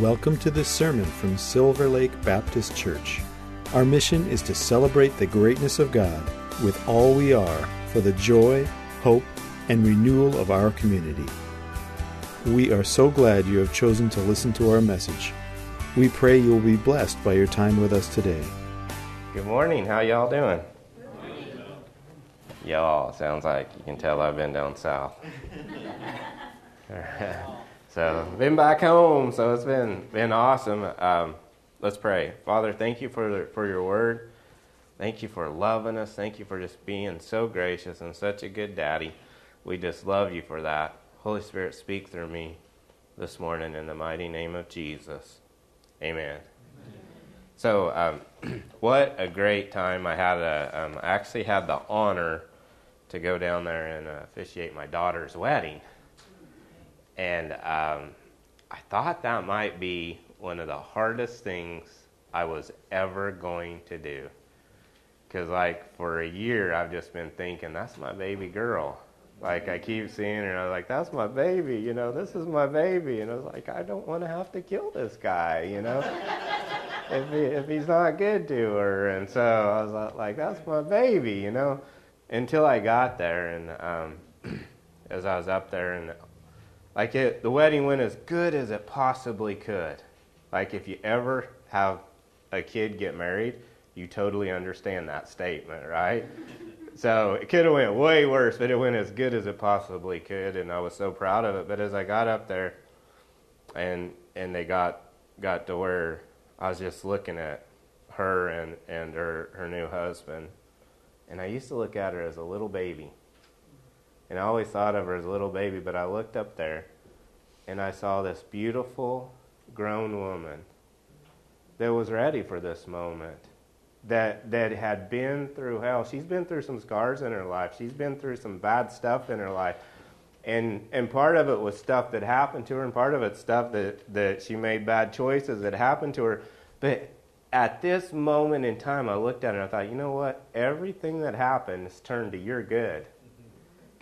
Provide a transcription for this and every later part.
Welcome to this sermon from Silver Lake Baptist Church. Our mission is to celebrate the greatness of God with all we are for the joy, hope, and renewal of our community. We are so glad you have chosen to listen to our message. We pray you will be blessed by your time with us today. Good morning. How y'all doing? Y'all sounds like you can tell I've been down south. so been back home, so it's been been awesome. Um, let's pray. Father, thank you for for your word. Thank you for loving us. Thank you for just being so gracious and such a good daddy. We just love you for that. Holy Spirit, speak through me this morning in the mighty name of Jesus. Amen. So, um, what a great time! I had a, um, I actually had the honor to go down there and uh, officiate my daughter's wedding, and um, I thought that might be one of the hardest things I was ever going to do. Because, like, for a year, I've just been thinking, that's my baby girl. Like, I keep seeing her, and I'm like, that's my baby, you know, this is my baby. And I was like, I don't want to have to kill this guy, you know, if, he, if he's not good to her. And so I was like, that's my baby, you know, until I got there. And um, as I was up there, and like, it, the wedding went as good as it possibly could. Like, if you ever have a kid get married, you totally understand that statement, right? so it could have went way worse, but it went as good as it possibly could, and I was so proud of it. But as I got up there, and and they got got to where I was just looking at her and and her her new husband, and I used to look at her as a little baby, and I always thought of her as a little baby. But I looked up there, and I saw this beautiful grown woman that was ready for this moment that that had been through hell. She's been through some scars in her life. She's been through some bad stuff in her life. And and part of it was stuff that happened to her and part of it's stuff that, that she made bad choices that happened to her. But at this moment in time I looked at her and I thought, you know what? Everything that happened is turned to your good.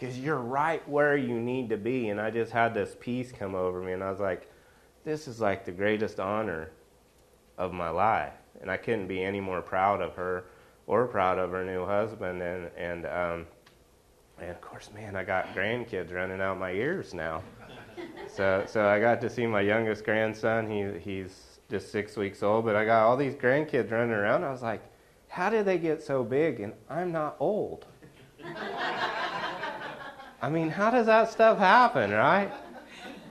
Because you're right where you need to be. And I just had this peace come over me and I was like, this is like the greatest honor of my life and I couldn't be any more proud of her or proud of her new husband. And and um, and of course, man, I got grandkids running out my ears now. So so I got to see my youngest grandson. He he's just six weeks old, but I got all these grandkids running around. I was like, how did they get so big? And I'm not old. I mean, how does that stuff happen, right?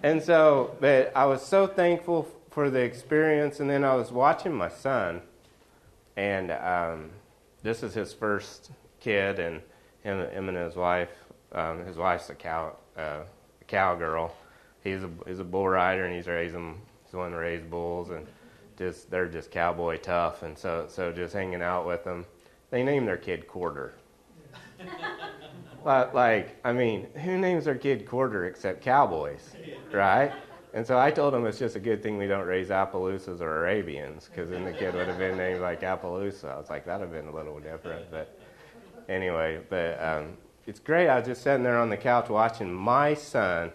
And so, but I was so thankful for the experience, and then I was watching my son, and um, this is his first kid, and him, him and his wife. Um, his wife's a cow, uh, a cowgirl. He's a he's a bull rider, and he's raising he's one to raise bulls, and just they're just cowboy tough, and so so just hanging out with them. They named their kid Quarter. like I mean, who names their kid Quarter except cowboys, right? And so I told him it's just a good thing we don't raise Appaloosas or Arabians, because then the kid would have been named like Appaloosa. I was like, that would have been a little different. But anyway, but um, it's great. I was just sitting there on the couch watching my son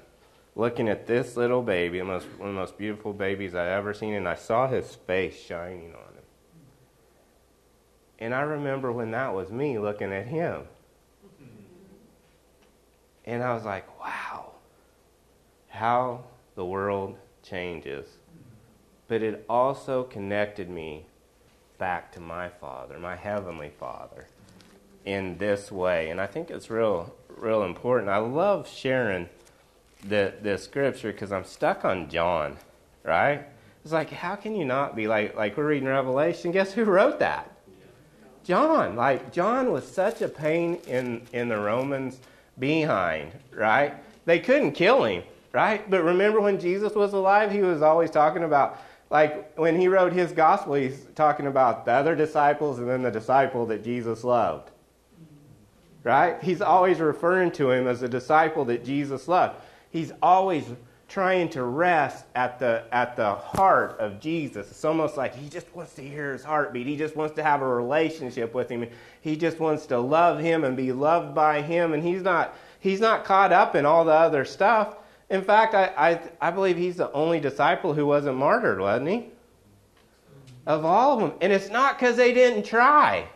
looking at this little baby, most, one of the most beautiful babies I've ever seen, and I saw his face shining on him. And I remember when that was me looking at him. And I was like, wow, how the world changes. But it also connected me back to my Father, my Heavenly Father, in this way. And I think it's real, real important. I love sharing the, the scripture because I'm stuck on John, right? It's like, how can you not be like, like we're reading Revelation? Guess who wrote that? John. Like, John was such a pain in, in the Romans' behind, right? They couldn't kill him right? But remember when Jesus was alive, he was always talking about, like when he wrote his gospel, he's talking about the other disciples and then the disciple that Jesus loved. Right? He's always referring to him as a disciple that Jesus loved. He's always trying to rest at the at the heart of Jesus. It's almost like he just wants to hear his heartbeat. He just wants to have a relationship with him. He just wants to love him and be loved by him and he's not he's not caught up in all the other stuff In fact, I, I, I believe he's the only disciple who wasn't martyred, wasn't he? Of all of them. And it's not because they didn't try.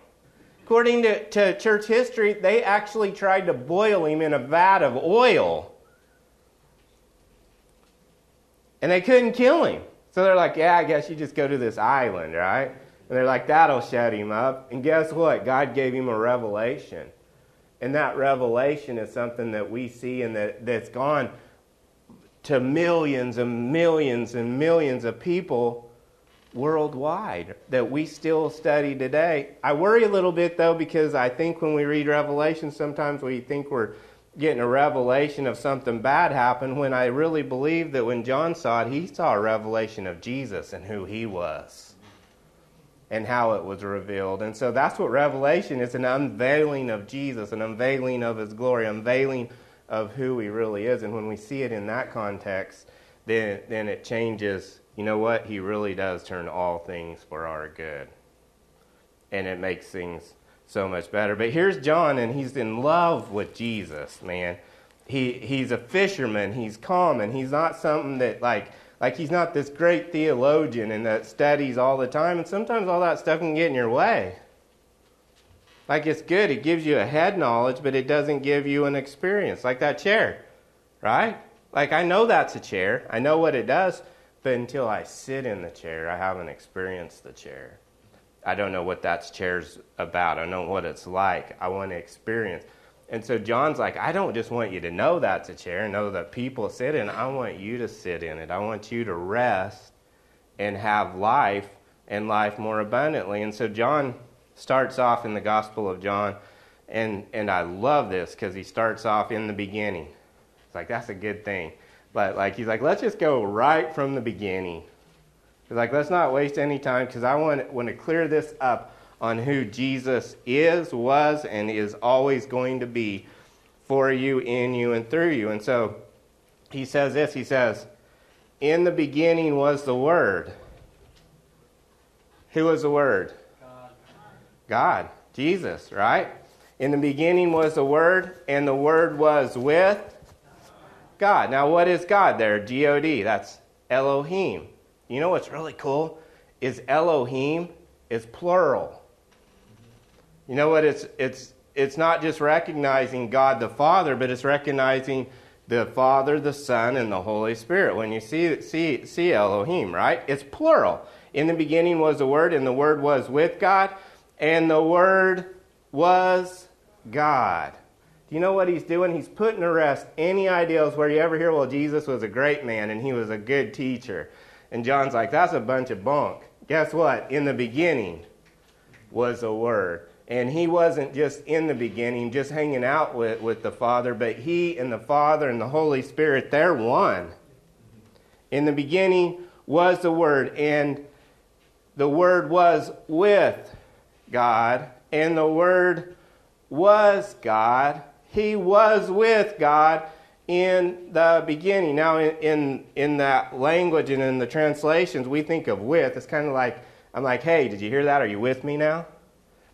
According to, to church history, they actually tried to boil him in a vat of oil. And they couldn't kill him. So they're like, yeah, I guess you just go to this island, right? And they're like, that'll shut him up. And guess what? God gave him a revelation. And that revelation is something that we see and that, that's gone to millions and millions and millions of people worldwide that we still study today. I worry a little bit though because I think when we read Revelation, sometimes we think we're getting a revelation of something bad happen when I really believe that when John saw it, he saw a revelation of Jesus and who he was and how it was revealed. And so that's what Revelation is an unveiling of Jesus, an unveiling of his glory, unveiling of who he really is. And when we see it in that context, then, then it changes. You know what? He really does turn all things for our good. And it makes things so much better. But here's John, and he's in love with Jesus, man. He, he's a fisherman. He's common. He's not something that, like, like he's not this great theologian and that studies all the time. And sometimes all that stuff can get in your way. Like it's good, it gives you a head knowledge, but it doesn't give you an experience. Like that chair, right? Like I know that's a chair, I know what it does, but until I sit in the chair, I haven't experienced the chair. I don't know what that chair's about. I don't know what it's like. I want to experience. And so John's like, I don't just want you to know that's a chair and know that people sit in. I want you to sit in it. I want you to rest and have life and life more abundantly. And so John starts off in the Gospel of John, and, and I love this because he starts off in the beginning. It's like, that's a good thing. But like he's like, let's just go right from the beginning. He's like, let's not waste any time because I want, want to clear this up on who Jesus is, was, and is always going to be for you, in you, and through you. And so he says this he says, In the beginning was the Word. Who was the Word? God, God, Jesus, right? In the beginning was the Word, and the Word was with God. Now, what is God there? G O D. That's Elohim. You know what's really cool? Is Elohim is plural. You know what? It's, it's, it's not just recognizing God the Father, but it's recognizing the Father, the Son, and the Holy Spirit. When you see, see, see Elohim, right? It's plural. In the beginning was the Word, and the Word was with God and the Word was God. Do you know what he's doing? He's putting to rest any ideals where you ever hear, well, Jesus was a great man and he was a good teacher. And John's like, that's a bunch of bunk. Guess what? In the beginning was the Word. And he wasn't just in the beginning, just hanging out with, with the Father, but he and the Father and the Holy Spirit, they're one. In the beginning was the Word, and the Word was with God, and the Word was God. He was with God in the beginning. Now, in, in, in, that language and in the translations, we think of with. It's kind of like, I'm like, hey, did you hear that? Are you with me now?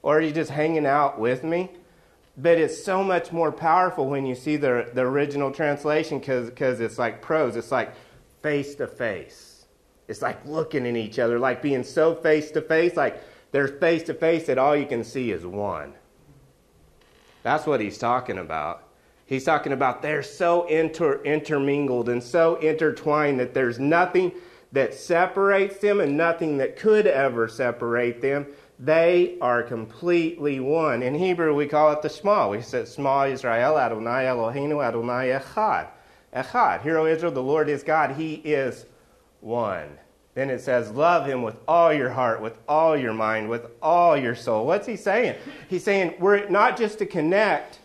Or are you just hanging out with me? But it's so much more powerful when you see the, the original translation because it's like prose. It's like face to face. It's like looking at each other, like being so face to face, like they're face to face that all you can see is one. That's what he's talking about. He's talking about they're so inter- intermingled and so intertwined that there's nothing that separates them and nothing that could ever separate them. They are completely one. In Hebrew, we call it the Shema. We said Shema Israel, Adonai Eloheinu, Adonai Echad. Echad. Hear, O Israel, the Lord is God. He is one. Then it says, Love him with all your heart, with all your mind, with all your soul. What's he saying? He's saying we're not just to connect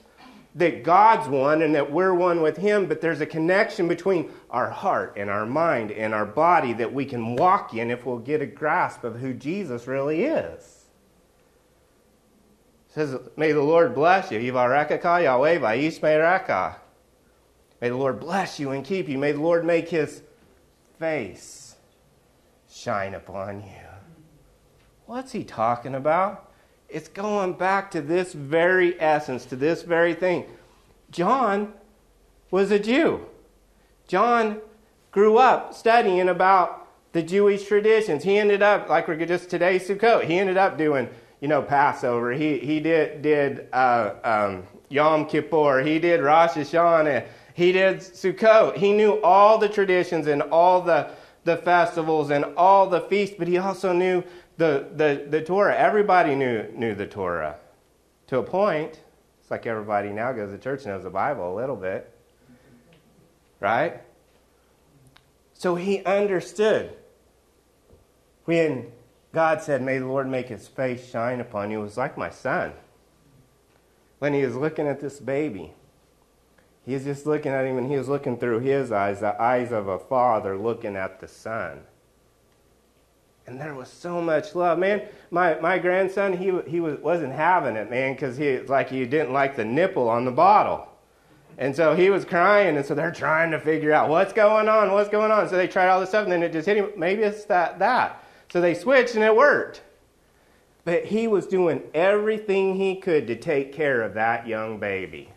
that God's one and that we're one with him, but there's a connection between our heart and our mind and our body that we can walk in if we'll get a grasp of who Jesus really is. It says, May the Lord bless you. May the Lord bless you and keep you. May the Lord make his face shine upon you. What's he talking about? It's going back to this very essence, to this very thing. John was a Jew. John grew up studying about the Jewish traditions. He ended up, like we're just today, Sukkot, he ended up doing, you know, Passover. He, he did, did uh, um, Yom Kippur. He did Rosh Hashanah. He did Sukkot. He knew all the traditions and all the, the festivals and all the feasts, but he also knew the, the, the Torah. Everybody knew, knew the Torah to a point. It's like everybody now goes to church knows the Bible a little bit. Right? So he understood. When God said, May the Lord make his face shine upon you, it was like my son. When he was looking at this baby, he was just looking at him and he was looking through his eyes, the eyes of a father looking at the son. And there was so much love. Man, my, my grandson, he, he was, wasn't having it, man, because he like he didn't like the nipple on the bottle. And so he was crying, and so they're trying to figure out what's going on, what's going on. So they tried all this stuff, and then it just hit him. Maybe it's that, that. So they switched, and it worked. But he was doing everything he could to take care of that young baby.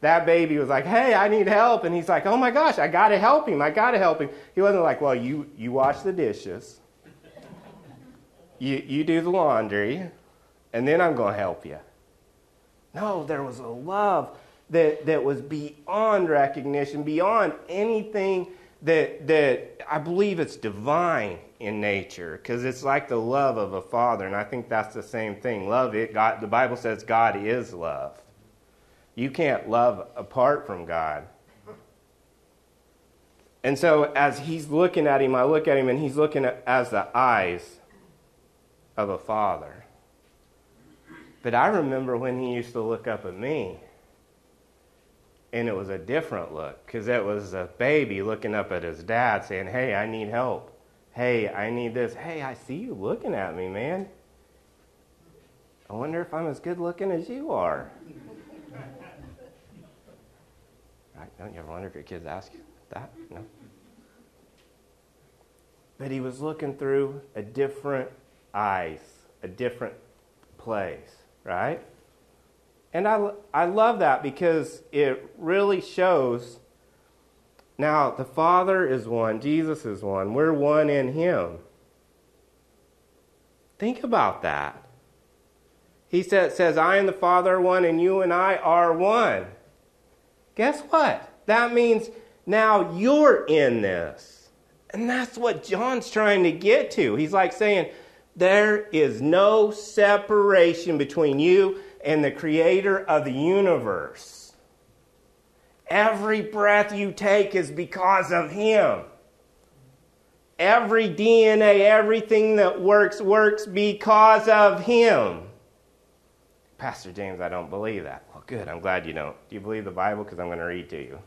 That baby was like, hey, I need help. And he's like, oh my gosh, I got to help him. I got to help him. He wasn't like, well, you, you wash the dishes you, you do the laundry, and then I'm going to help you. No, there was a love that, that was beyond recognition, beyond anything that, that I believe it's divine in nature because it's like the love of a father, and I think that's the same thing. Love it. God, the Bible says God is love. You can't love apart from God. And so, as he's looking at him, I look at him, and he's looking at as the eyes of a father. But I remember when he used to look up at me, and it was a different look because it was a baby looking up at his dad saying, Hey, I need help. Hey, I need this. Hey, I see you looking at me, man. I wonder if I'm as good looking as you are. right? Don't you ever wonder if your kids ask you that? No. But he was looking through a different eyes, a different place, right? And I, I love that because it really shows now the Father is one, Jesus is one, we're one in Him. Think about that. He says, says, I and the Father are one, and you and I are one. Guess what? That means now you're in this. And that's what John's trying to get to. He's like saying, there is no separation between you and the creator of the universe. Every breath you take is because of him. Every DNA, everything that works, works because of him. Pastor James, I don't believe that. Well, good. I'm glad you don't. Do you believe the Bible? Because I'm going to read to you.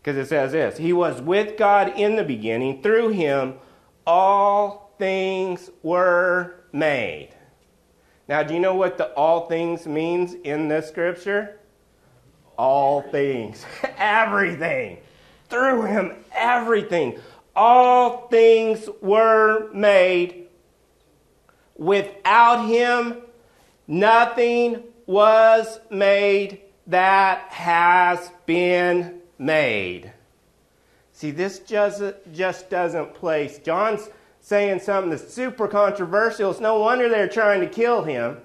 Because it says this He was with God in the beginning. Through him, all things were made. Now, do you know what the all things means in this scripture? All things, everything. Through him, everything. All things were made. Without him, nothing was made that has been made. See, this just, just doesn't place. John's saying something that's super controversial. It's no wonder they're trying to kill him.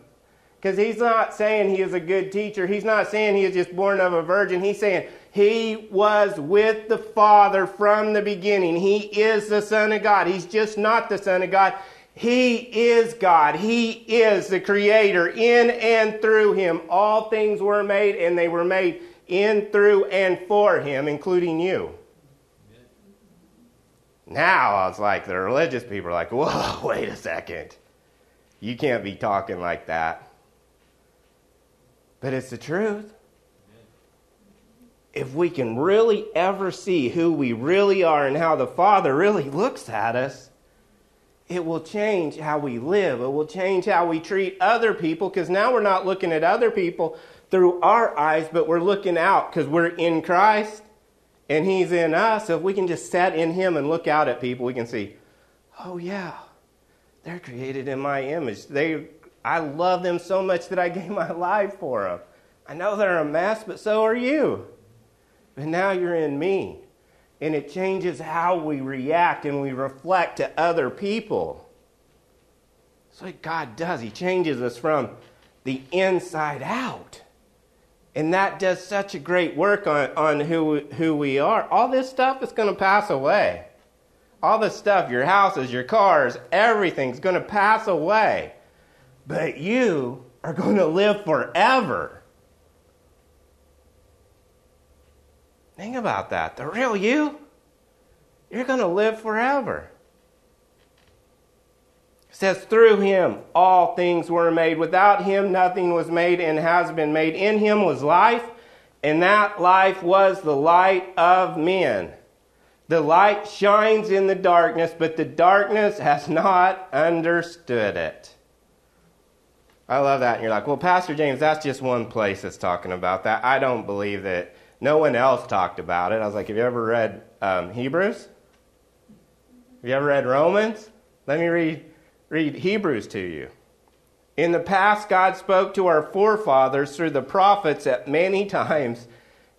Because he's not saying he is a good teacher. He's not saying he is just born of a virgin. He's saying he was with the Father from the beginning. He is the Son of God. He's just not the Son of God. He is God. He is the Creator. In and through Him, all things were made, and they were made in, through, and for Him, including you. Now I was like, the religious people are like, whoa, wait a second. You can't be talking like that. But it's the truth. If we can really ever see who we really are and how the Father really looks at us, it will change how we live. It will change how we treat other people because now we're not looking at other people through our eyes, but we're looking out because we're in Christ and He's in us, if we can just sit in Him and look out at people, we can see, oh, yeah, they're created in my image. They, I love them so much that I gave my life for them. I know they're a mess, but so are you. but now you're in me. And it changes how we react and we reflect to other people. That's what God does. He changes us from the inside out. And that does such a great work on, on who, who we are. All this stuff is going to pass away. All this stuff, your houses, your cars, everything's going to pass away. But you are going to live forever. Think about that. The real you, you're going to live forever. Says, through him all things were made. Without him nothing was made and has been made. In him was life, and that life was the light of men. The light shines in the darkness, but the darkness has not understood it. I love that. And you're like, well, Pastor James, that's just one place that's talking about that. I don't believe that no one else talked about it. I was like, have you ever read um, Hebrews? Have you ever read Romans? Let me read read Hebrews to you. In the past, God spoke to our forefathers through the prophets at many times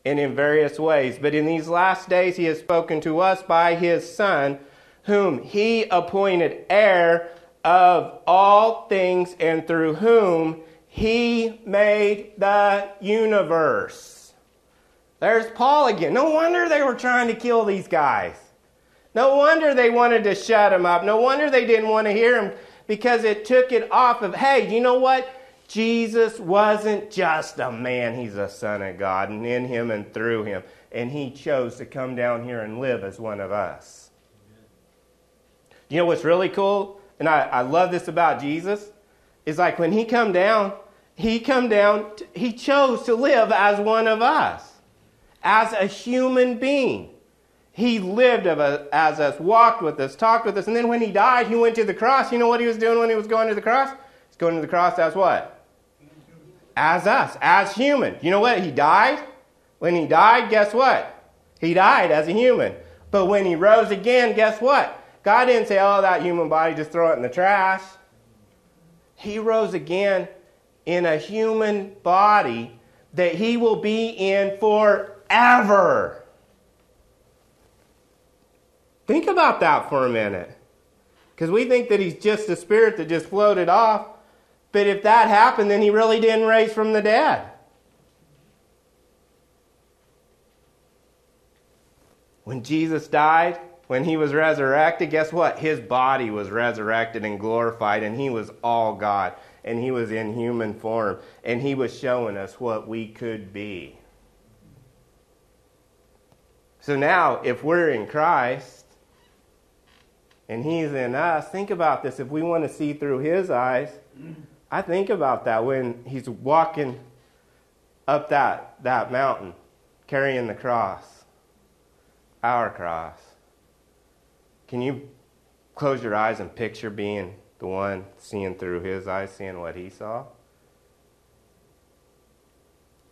and in various ways. But in these last days, He has spoken to us by His Son, whom He appointed heir of all things and through whom He made the universe. There's Paul again. No wonder they were trying to kill these guys. No wonder they wanted to shut him up. No wonder they didn't want to hear him because it took it off of, hey, you know what? Jesus wasn't just a man, he's a son of God, and in him and through him. And he chose to come down here and live as one of us. You know what's really cool? And I, I love this about Jesus, is like when he come down, he come down, he chose to live as one of us, as a human being. He lived as us, walked with us, talked with us, and then when he died, he went to the cross. You know what he was doing when he was going to the cross? He's going to the cross as what? As us, as human. You know what? He died. When he died, guess what? He died as a human. But when he rose again, guess what? God didn't say, oh, that human body, just throw it in the trash. He rose again in a human body that he will be in forever. Think about that for a minute. Because we think that he's just a spirit that just floated off. But if that happened, then he really didn't raise from the dead. When Jesus died, when he was resurrected, guess what? His body was resurrected and glorified, and he was all God, and he was in human form, and he was showing us what we could be. So now, if we're in Christ, and He's in us. Think about this. If we want to see through His eyes, I think about that when He's walking up that, that mountain carrying the cross, our cross. Can you close your eyes and picture being the one seeing through His eyes, seeing what He saw?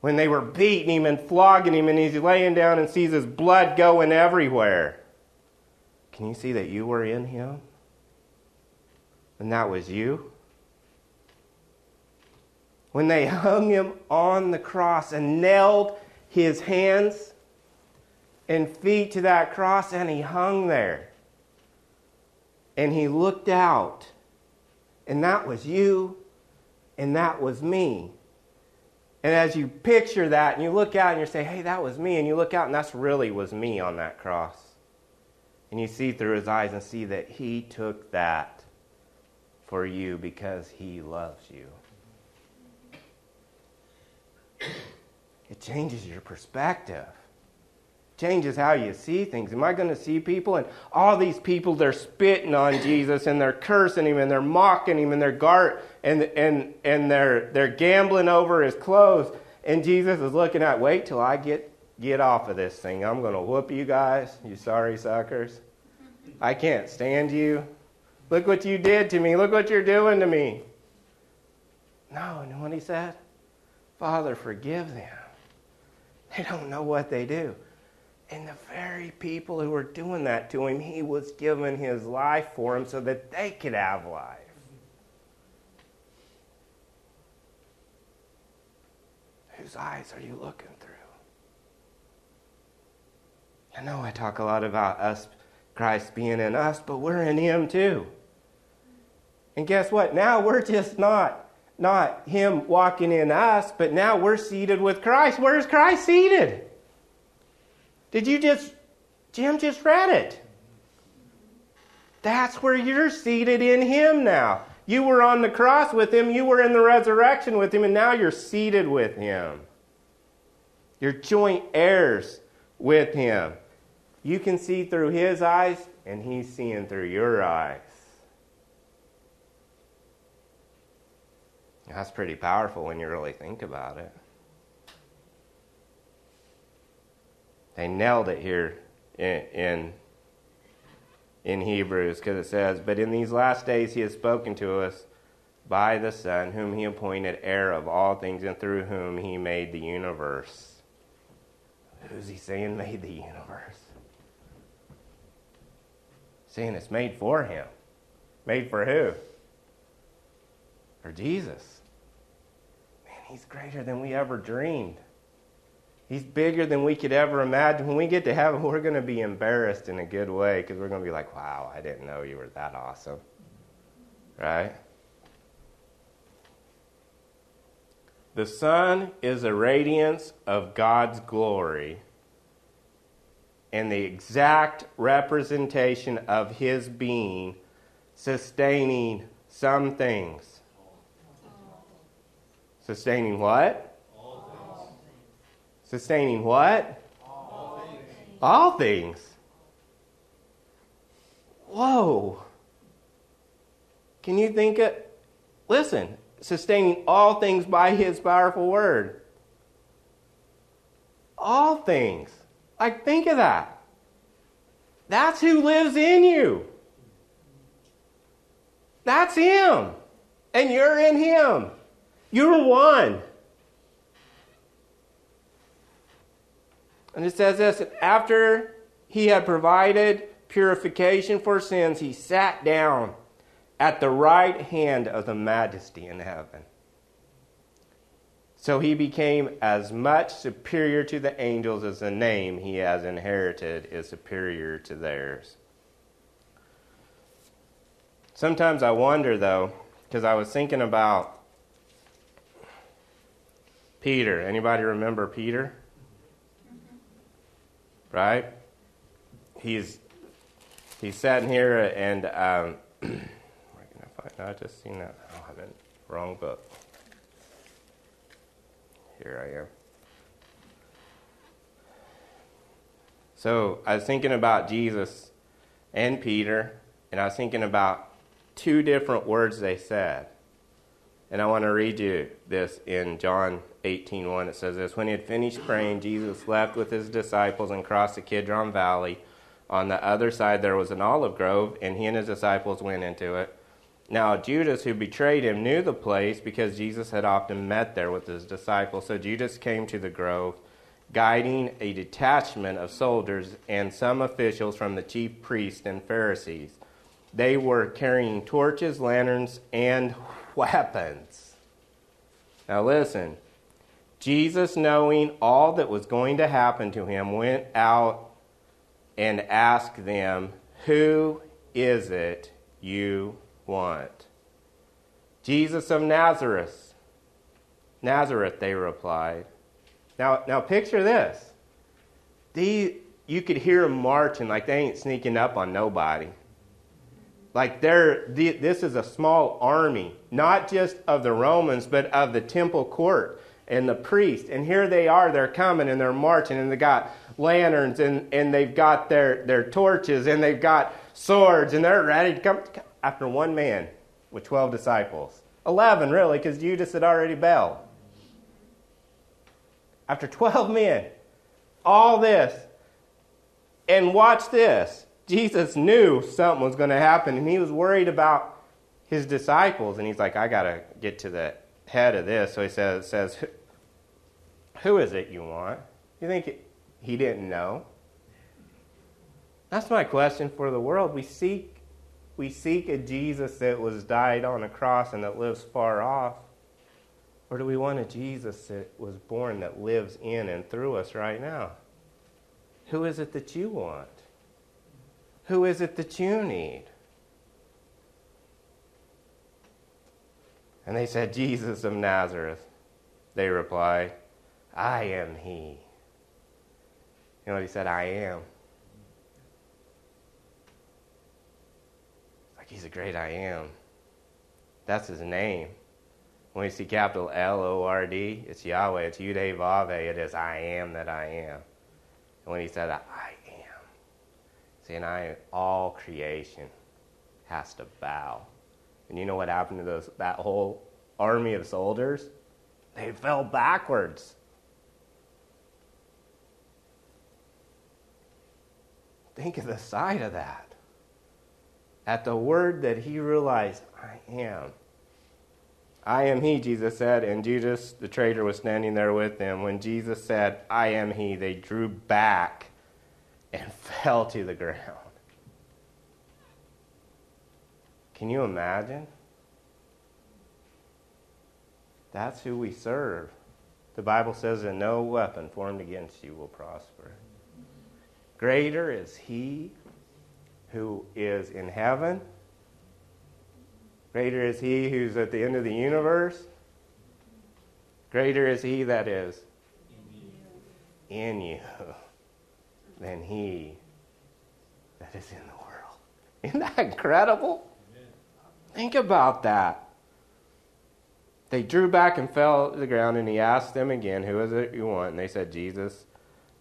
When they were beating him and flogging him, and he's laying down and sees his blood going everywhere. Can you see that you were in him? And that was you? When they hung him on the cross and nailed his hands and feet to that cross, and he hung there. And he looked out, and that was you, and that was me. And as you picture that, and you look out and you say, hey, that was me, and you look out, and that's really was me on that cross and you see through his eyes and see that he took that for you because he loves you. It changes your perspective. Changes how you see things. Am I going to see people and all these people they're spitting on Jesus and they're cursing him and they're mocking him and they're gar- and and and they're they're gambling over his clothes and Jesus is looking at wait till I get get off of this thing. I'm going to whoop you guys, you sorry suckers. I can't stand you. Look what you did to me. Look what you're doing to me. No, and what he said? Father, forgive them. They don't know what they do. And the very people who were doing that to him, he was giving his life for them so that they could have life. Whose eyes are you looking through? I know I talk a lot about us, Christ being in us, but we're in Him too. And guess what? Now we're just not not Him walking in us, but now we're seated with Christ. Where's Christ seated? Did you just, Jim just read it? That's where you're seated in Him now. You were on the cross with Him, you were in the resurrection with Him, and now you're seated with Him. You're joint heirs with Him. You can see through His eyes, and He's seeing through your eyes. That's pretty powerful when you really think about it. They nailed it here in, in, in Hebrews because it says, But in these last days he has spoken to us by the Son, whom he appointed heir of all things and through whom he made the universe. Who's he saying made the universe? Saying it's made for him. Made for who? For Jesus. Man, he's greater than we ever dreamed. He's bigger than we could ever imagine. When we get to heaven, we're going to be embarrassed in a good way because we're going to be like, wow, I didn't know you were that awesome. Right? The sun is a radiance of God's glory and the exact representation of His being, sustaining some things. Sustaining what? Sustaining what? All things. All things. Whoa. Can you think it? Listen, sustaining all things by his powerful word. All things. Like, think of that. That's who lives in you. That's him. And you're in him. You're one. And it says this after he had provided purification for sins, he sat down at the right hand of the majesty in heaven. So he became as much superior to the angels as the name he has inherited is superior to theirs. Sometimes I wonder, though, because I was thinking about Peter. Anybody remember Peter? right? He's he's sitting here and um, where can I find? I just seen that. Oh, in wrong book. Here I am. So I was thinking about Jesus and Peter, and I was thinking about two different words they said. And I want to read you this in John 18:1. It says this: When he had finished praying, Jesus left with his disciples and crossed the Kidron Valley. On the other side there was an olive grove, and he and his disciples went into it. Now Judas, who betrayed him, knew the place because Jesus had often met there with his disciples. So Judas came to the grove, guiding a detachment of soldiers and some officials from the chief priests and Pharisees. They were carrying torches, lanterns, and weapons. Now, listen. Jesus, knowing all that was going to happen to him, went out and asked them, Who is it you want? Jesus of Nazareth. Nazareth, they replied. Now, now picture this. These, you could hear them marching like they ain't sneaking up on nobody. Like they're, this is a small army, not just of the Romans, but of the temple court and the priest. And here they are, they're coming and they're marching and they got lanterns and, and they've got their, their torches and they've got swords and they're ready to come after one man with 12 disciples. 11, really, because Judas had already bailed. After 12 men, all this. And watch this. Jesus knew something was going to happen and he was worried about his disciples. And he's like, I got to get to the head of this. So he says, says Who is it you want? You think he didn't know? That's my question for the world. We seek, we seek a Jesus that was died on a cross and that lives far off. Or do we want a Jesus that was born that lives in and through us right now? Who is it that you want? Who is it that you need? And they said, Jesus of Nazareth. They replied, I am he. You know what he said? I am. He's a great I am. That's his name. When you see capital L O R D, it's Yahweh. It's Yude Vave. It is I am that I am. And when he said, I am, and I, all creation has to bow. And you know what happened to those, that whole army of soldiers? They fell backwards. Think of the sight of that. At the word that he realized, I am. I am he, Jesus said, and Judas the traitor was standing there with them. When Jesus said, I am he, they drew back and fell to the ground. Can you imagine? That's who we serve. The Bible says that no weapon formed against you will prosper. Greater is he who is in heaven Greater is he who's at the end of the universe. Greater is he that is in you than he that is in the world. Isn't that incredible? Think about that. They drew back and fell to the ground, and he asked them again, Who is it you want? And they said, Jesus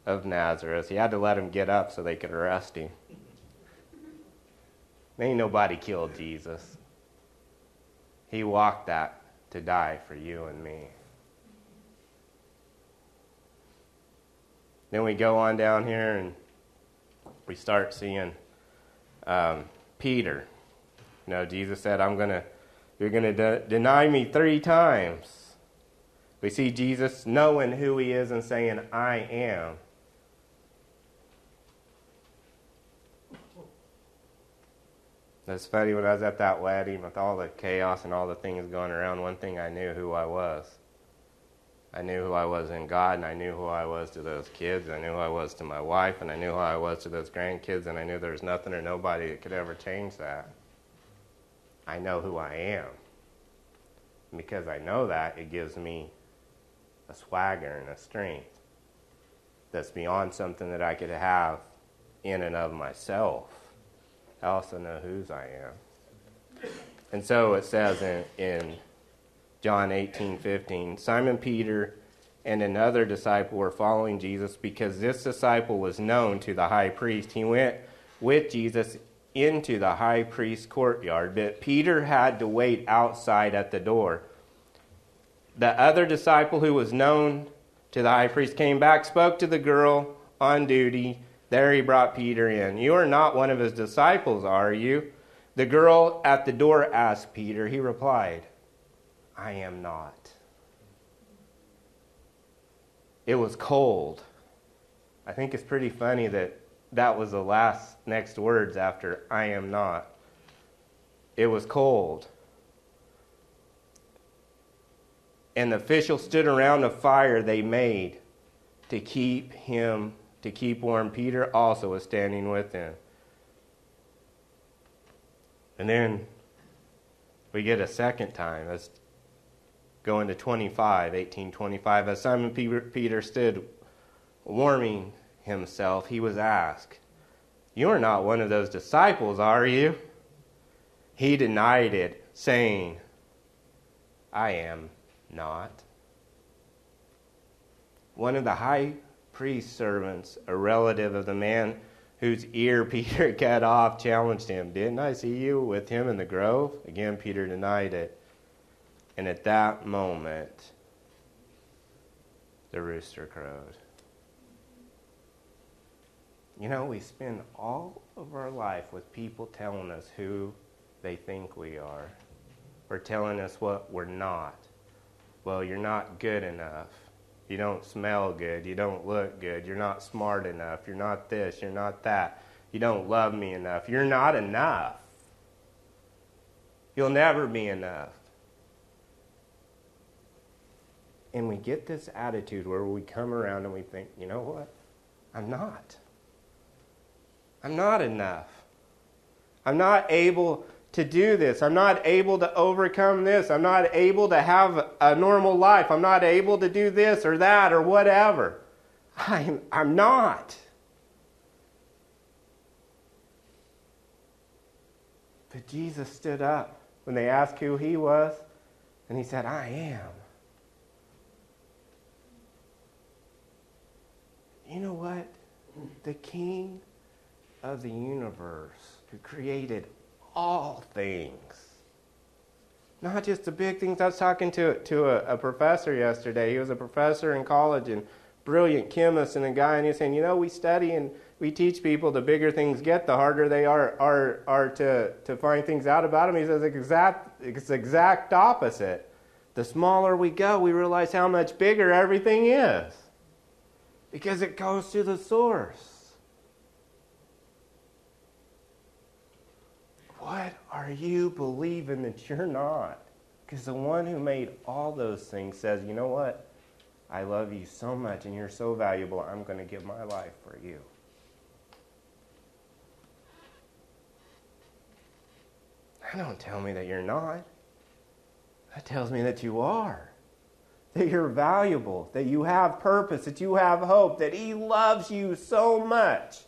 of Nazareth. He had to let him get up so they could arrest him. Ain't nobody killed Jesus. He walked that to die for you and me. Then we go on down here and we start seeing um, Peter. You know, Jesus said, "I'm gonna, you're gonna de- deny me three times." We see Jesus knowing who he is and saying, "I am." It's funny when I was at that wedding with all the chaos and all the things going around. One thing I knew who I was. I knew who I was in God, and I knew who I was to those kids. I knew who I was to my wife, and I knew who I was to those grandkids, and I knew there was nothing or nobody that could ever change that. I know who I am. And because I know that, it gives me a swagger and a strength that's beyond something that I could have in and of myself. I also know whose I am. And so it says in, in John 18 15, Simon Peter and another disciple were following Jesus because this disciple was known to the high priest. He went with Jesus into the high priest's courtyard, but Peter had to wait outside at the door. The other disciple who was known to the high priest came back, spoke to the girl on duty, there he brought Peter in. You are not one of his disciples, are you? The girl at the door asked Peter. He replied, I am not. It was cold. I think it's pretty funny that that was the last next words after I am not. It was cold. And the officials stood around the fire they made to keep him to keep warm, Peter also was standing with them. And then we get a second time. Let's go into 25, 1825. As Simon Peter stood warming himself, he was asked, You are not one of those disciples, are you? He denied it, saying, I am not. One of the high priest servants, a relative of the man whose ear Peter cut off, challenged him, Didn't I see you with him in the grove? Again, Peter denied it. And at that moment, the rooster crowed. You know, we spend all of our life with people telling us who they think we are, or telling us what we're not. Well, you're not good enough. You don't smell good. You don't look good. You're not smart enough. You're not this. You're not that. You don't love me enough. You're not enough. You'll never be enough. And we get this attitude where we come around and we think, you know what? I'm not. I'm not enough. I'm not able to do this. I'm not able to overcome this. I'm not able to have a normal life. I'm not able to do this or that or whatever. I'm, I'm not. But Jesus stood up when they asked who he was, and he said, I am. You know what? The King of the universe who created all things. Not just the big things. I was talking to, to a, a professor yesterday. He was a professor in college and brilliant chemist and a guy, and he's saying, you know, we study and we teach people the bigger things get, the harder they are are, are to, to find things out about them. He says exact it's exact opposite. The smaller we go, we realize how much bigger everything is. Because it goes to the source. What are you believing that you're not? Because the one who made all those things says, you know what? I love you so much and you're so valuable, I'm going to give my life for you. Don't tell me that you're not. That tells me that you are. That you're valuable, that you have purpose, that you have hope, that He loves you so much.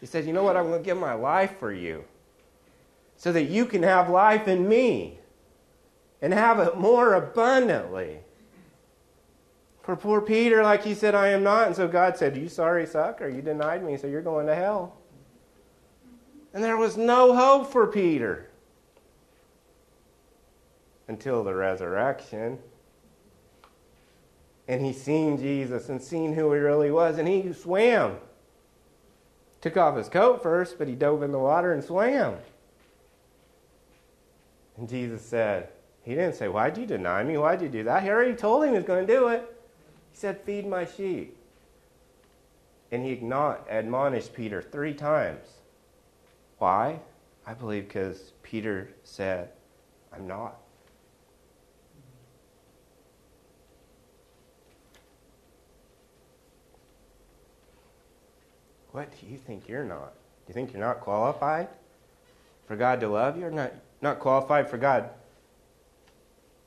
He said, You know what? I'm going to give my life for you so that you can have life in me and have it more abundantly. For poor Peter, like he said, I am not. And so God said, You sorry sucker, you denied me, so you're going to hell. And there was no hope for Peter until the resurrection. And he seen Jesus and seen who he really was, and he swam. Took off his coat first, but he dove in the water and swam. And Jesus said, He didn't say, Why'd you deny me? Why'd you do that? He already told him he was going to do it. He said, Feed my sheep. And he admonished Peter three times. Why? I believe because Peter said, I'm not. What do you think you're not? Do you think you're not qualified for God to love you or not? not qualified for God.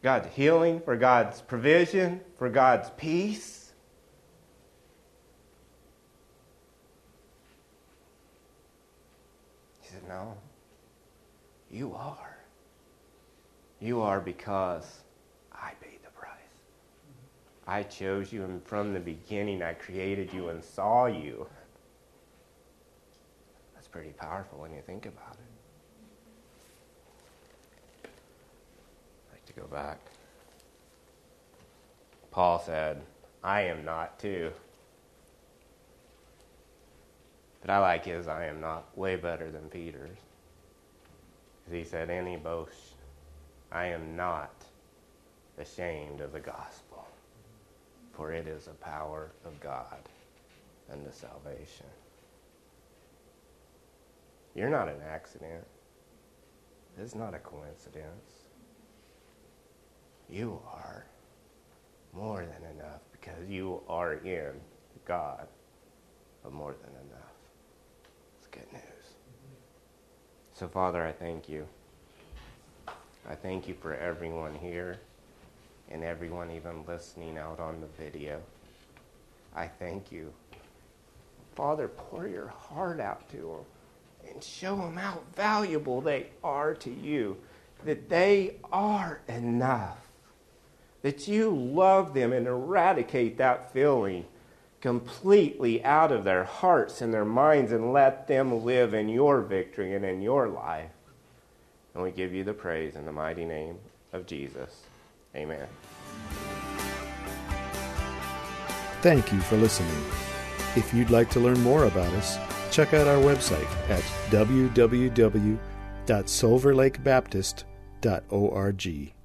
God's healing, for God's provision, for God's peace. He said, No, you are. You are because I paid the price. I chose you, and from the beginning I created you and saw you. That's pretty powerful when you think about it. Go back. Paul said, I am not too. But I like his I am not way better than Peter's. Because he said, Any boast, I am not ashamed of the gospel, for it is a power of God unto salvation. You're not an accident. It's not a coincidence you are more than enough because you are in God of more than enough. It's good news. So, Father, I thank you. I thank you for everyone here and everyone even listening out on the video. I thank you. Father, pour your heart out to them and show them how valuable they are to you, that they are enough that you love them and eradicate that feeling completely out of their hearts and their minds and let them live in your victory and in your life. And we give you the praise in the mighty name of Jesus. Amen. Thank you for listening. If you'd like to learn more about us, check out our website at www.silverlakebaptist.org.